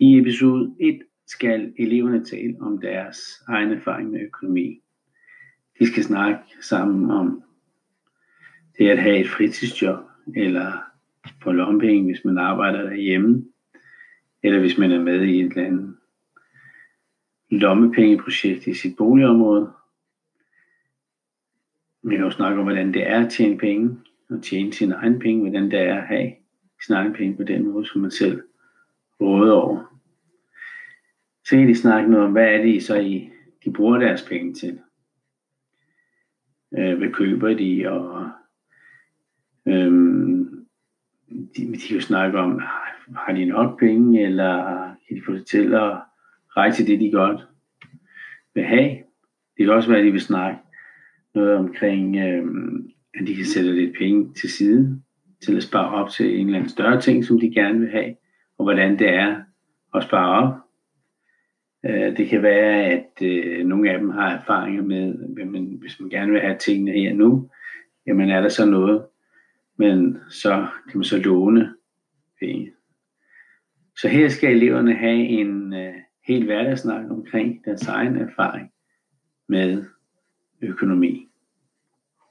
I episode 1 skal eleverne tale om deres egen erfaring med økonomi. De skal snakke sammen om det at have et fritidsjob, eller få lompenge, hvis man arbejder derhjemme, eller hvis man er med i et eller andet lommepengeprojekt i sit boligområde. Vi kan jo snakke om, hvordan det er at tjene penge, og tjene sine egne penge, hvordan det er at have sine egne penge på den måde, som man selv råder over. Så kan de snakke noget om, hvad er det så, I, de bruger deres penge til. Øh, hvad køber de, og øhm, de, de kan jo snakke om, har de nok penge, eller kan de få det til at rejse det, de godt vil have. Det kan også være, at de vil snakke noget omkring, øhm, at de kan sætte lidt penge til side, til at spare op til en eller anden større ting, som de gerne vil have, og hvordan det er at spare op. Øh, det kan være, at øh, nogle af dem har erfaringer med, men hvis man gerne vil have tingene her nu, jamen er der så noget, men så kan man så låne penge. Så her skal eleverne have en øh, uh, helt hverdagssnak omkring deres egen erfaring med økonomi.